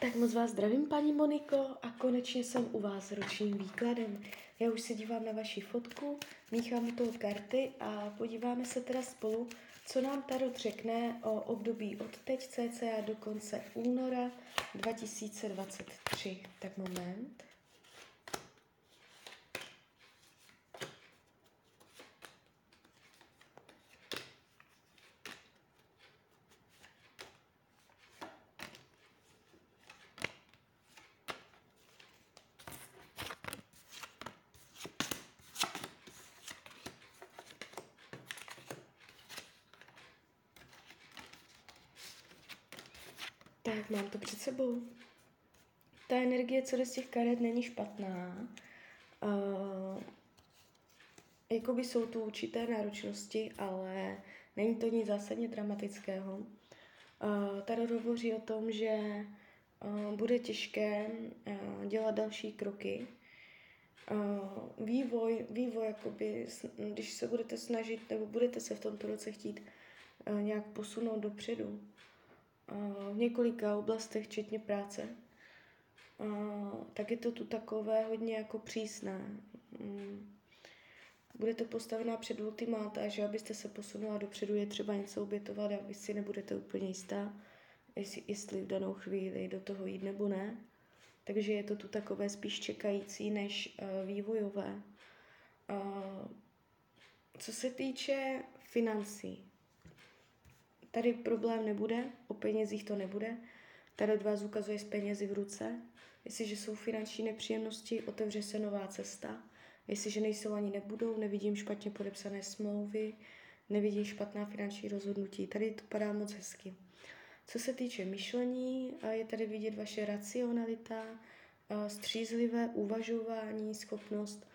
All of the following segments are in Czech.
Tak moc vás zdravím, paní Moniko, a konečně jsem u vás s ročním výkladem. Já už se dívám na vaši fotku, míchám u toho karty a podíváme se teda spolu, co nám Tarot řekne o období od teď cca do konce února 2023. Tak moment. Tak, mám to před sebou. Ta energie, co jde z těch karet, není špatná. Uh, jakoby jsou tu určité náročnosti, ale není to nic zásadně dramatického. Uh, Tarot hovoří o tom, že uh, bude těžké uh, dělat další kroky. Uh, vývoj, vývoj, jakoby, když se budete snažit, nebo budete se v tomto roce chtít uh, nějak posunout dopředu, v několika oblastech, včetně práce, tak je to tu takové hodně jako přísné. Mm. Budete postavená před ultimáta, že abyste se posunula dopředu, je třeba něco obětovat a vy si nebudete úplně jistá, jestli, jestli v danou chvíli do toho jít nebo ne. Takže je to tu takové spíš čekající než uh, vývojové. Co se týče financí, Tady problém nebude, o penězích to nebude. Tady od vás ukazuje z penězi v ruce. Jestliže jsou finanční nepříjemnosti, otevře se nová cesta. Jestliže nejsou ani nebudou, nevidím špatně podepsané smlouvy, nevidím špatná finanční rozhodnutí. Tady to padá moc hezky. Co se týče myšlení, je tady vidět vaše racionalita, střízlivé uvažování, schopnost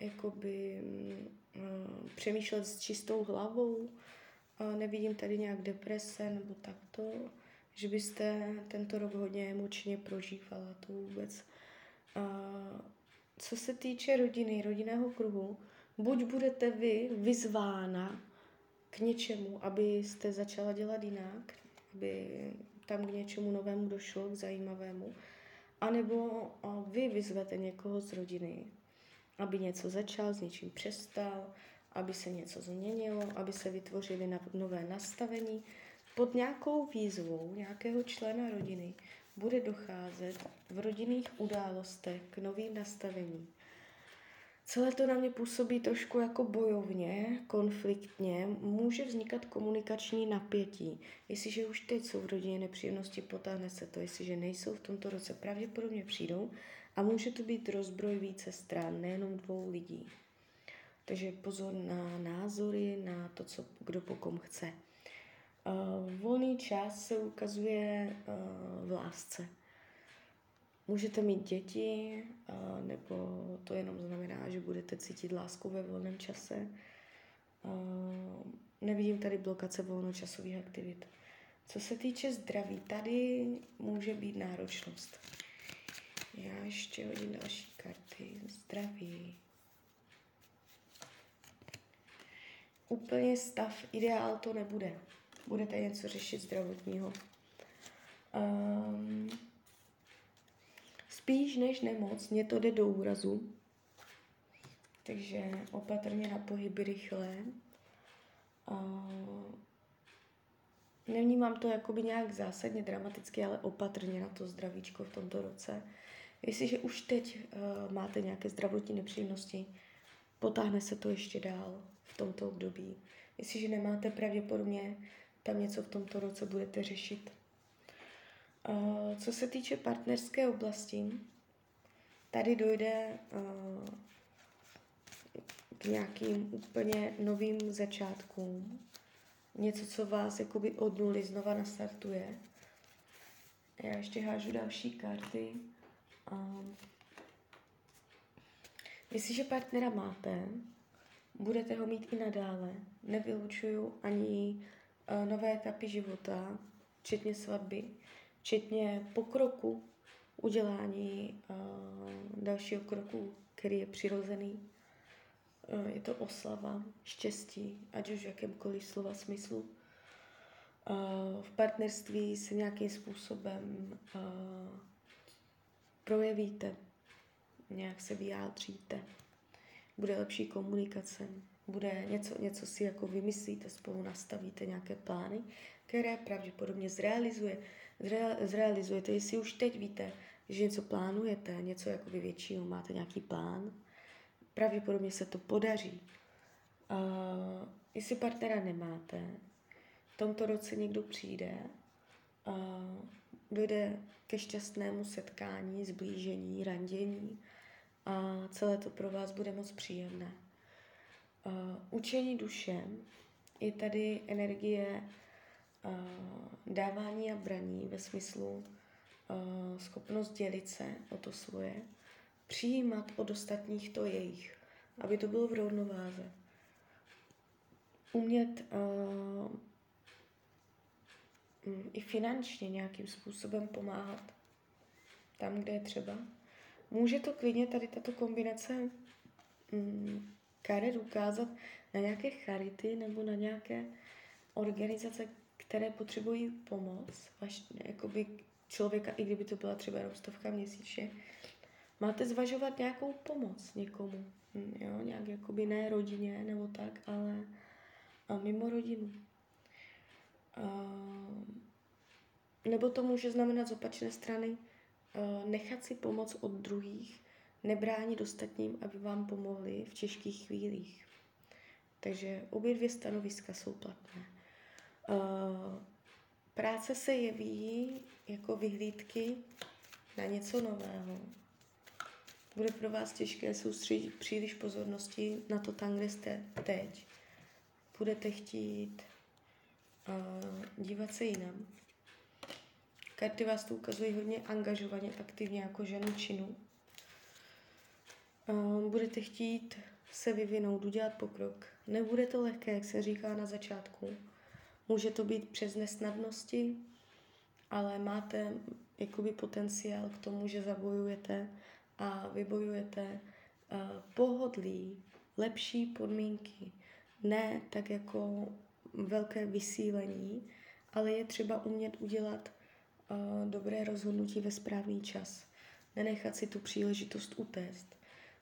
jakoby přemýšlet s čistou hlavou, nevidím tady nějak deprese nebo takto, že byste tento rok hodně emočně prožívala to vůbec. Co se týče rodiny, rodinného kruhu, buď budete vy vyzvána k něčemu, abyste začala dělat jinak, aby tam k něčemu novému došlo, k zajímavému, anebo vy vyzvete někoho z rodiny, aby něco začal, s něčím přestal, aby se něco změnilo, aby se vytvořily nové nastavení. Pod nějakou výzvou nějakého člena rodiny bude docházet v rodinných událostech k novým nastavením. Celé to na mě působí trošku jako bojovně, konfliktně, může vznikat komunikační napětí. Jestliže už teď jsou v rodině nepříjemnosti, potáhne se to, jestliže nejsou v tomto roce, pravděpodobně přijdou a může to být rozbroj více stran, nejenom dvou lidí. Takže pozor na názory, na to, co kdo po kom chce. Uh, volný čas se ukazuje uh, v lásce. Můžete mít děti, uh, nebo to jenom znamená, že budete cítit lásku ve volném čase. Nevidím tady blokace volnočasových aktivit. Co se týče zdraví, tady může být náročnost. Já ještě hodím další karty. Zdraví. Úplně stav ideál to nebude. Budete něco řešit zdravotního. Um, spíš než nemoc, mě to jde do úrazu. Takže opatrně na pohyby rychle. Uh, nevnímám to jakoby nějak zásadně dramaticky, ale opatrně na to zdravíčko v tomto roce. Jestliže už teď uh, máte nějaké zdravotní nepříjemnosti, potáhne se to ještě dál v tomto období. Jestliže nemáte, pravděpodobně tam něco v tomto roce budete řešit. Co se týče partnerské oblasti, tady dojde k nějakým úplně novým začátkům. Něco, co vás jakoby od nuly znova nastartuje. Já ještě hážu další karty. Jestliže partnera máte, budete ho mít i nadále. Nevylučuju ani uh, nové etapy života, včetně svatby, včetně pokroku, udělání uh, dalšího kroku, který je přirozený. Uh, je to oslava, štěstí, ať už v jakémkoliv slova smyslu. Uh, v partnerství se nějakým způsobem projevíte, nějak se vyjádříte, bude lepší komunikace, bude něco, něco si jako vymyslíte, spolu nastavíte nějaké plány, které pravděpodobně zrealizuje, zre, zrealizujete, jestli už teď víte, že něco plánujete, něco jako vy většinou máte nějaký plán, pravděpodobně se to podaří. Uh, jestli partnera nemáte, v tomto roce někdo přijde, uh, dojde ke šťastnému setkání, zblížení, randění a celé to pro vás bude moc příjemné. Učení duše je tady energie dávání a braní ve smyslu schopnost dělit se o to svoje, přijímat od ostatních to jejich, aby to bylo v rovnováze. Umět uh, i finančně nějakým způsobem pomáhat tam, kde je třeba. Může to klidně tady tato kombinace mm, karet ukázat na nějaké charity nebo na nějaké organizace, které potřebují pomoc, vlastně jakoby člověka, i kdyby to byla třeba jenom stovka měsíčně, máte zvažovat nějakou pomoc někomu, hm, jo, nějak jakoby ne rodině nebo tak, ale a mimo rodinu. A, nebo to může znamenat z opačné strany nechat si pomoc od druhých, nebránit ostatním, aby vám pomohli v těžkých chvílích. Takže obě dvě stanoviska jsou platné. Práce se jeví jako vyhlídky na něco nového. Bude pro vás těžké soustředit příliš pozornosti na to tam, kde jste teď. Budete chtít uh, dívat se jinam. Karty vás tu ukazují hodně angažovaně, aktivně jako ženu činu. Uh, budete chtít se vyvinout, udělat pokrok. Nebude to lehké, jak se říká na začátku. Může to být přes nesnadnosti, ale máte jakoby potenciál k tomu, že zabojujete a vybojujete uh, pohodlí, lepší podmínky. Ne tak jako velké vysílení, ale je třeba umět udělat dobré rozhodnutí ve správný čas. Nenechat si tu příležitost utéct.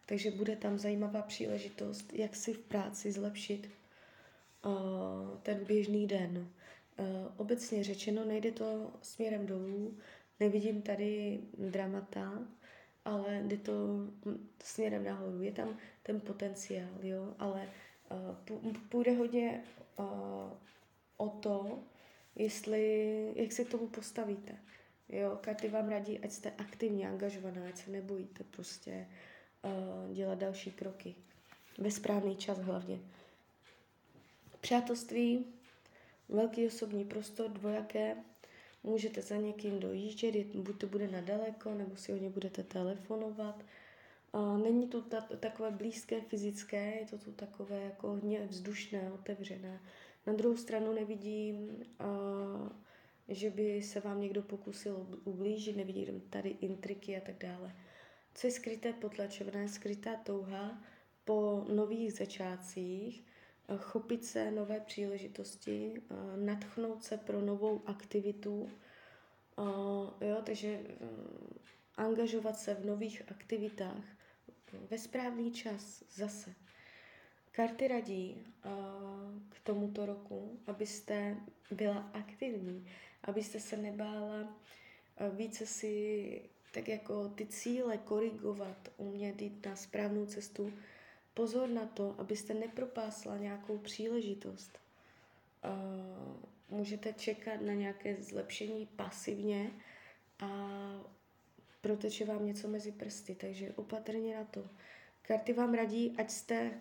Takže bude tam zajímavá příležitost, jak si v práci zlepšit ten běžný den. Obecně řečeno, nejde to směrem dolů, nevidím tady dramata, ale jde to směrem nahoru. Je tam ten potenciál, jo, ale půjde hodně o to, jestli, jak se k tomu postavíte. Jo, karty vám radí, ať jste aktivně angažovaná, ať se nebojíte prostě uh, dělat další kroky. Ve správný čas hlavně. Přátelství, velký osobní prostor, dvojaké, můžete za někým dojíždět, buď to bude nadaleko, nebo si hodně budete telefonovat. Uh, není to ta, takové blízké fyzické, je to tu takové jako hodně vzdušné, otevřené. Na druhou stranu nevidím, že by se vám někdo pokusil ublížit, nevidím tady intriky a tak dále. Co je skryté potlačované, skrytá touha po nových začátcích, chopit se nové příležitosti, natchnout se pro novou aktivitu, jo, takže uh, angažovat se v nových aktivitách ve správný čas zase. Karty radí uh, k tomuto roku, abyste byla aktivní, abyste se nebála uh, více si tak jako ty cíle korigovat, umět jít na správnou cestu. Pozor na to, abyste nepropásla nějakou příležitost. Uh, můžete čekat na nějaké zlepšení pasivně a proteče vám něco mezi prsty, takže opatrně na to. Karty vám radí, ať jste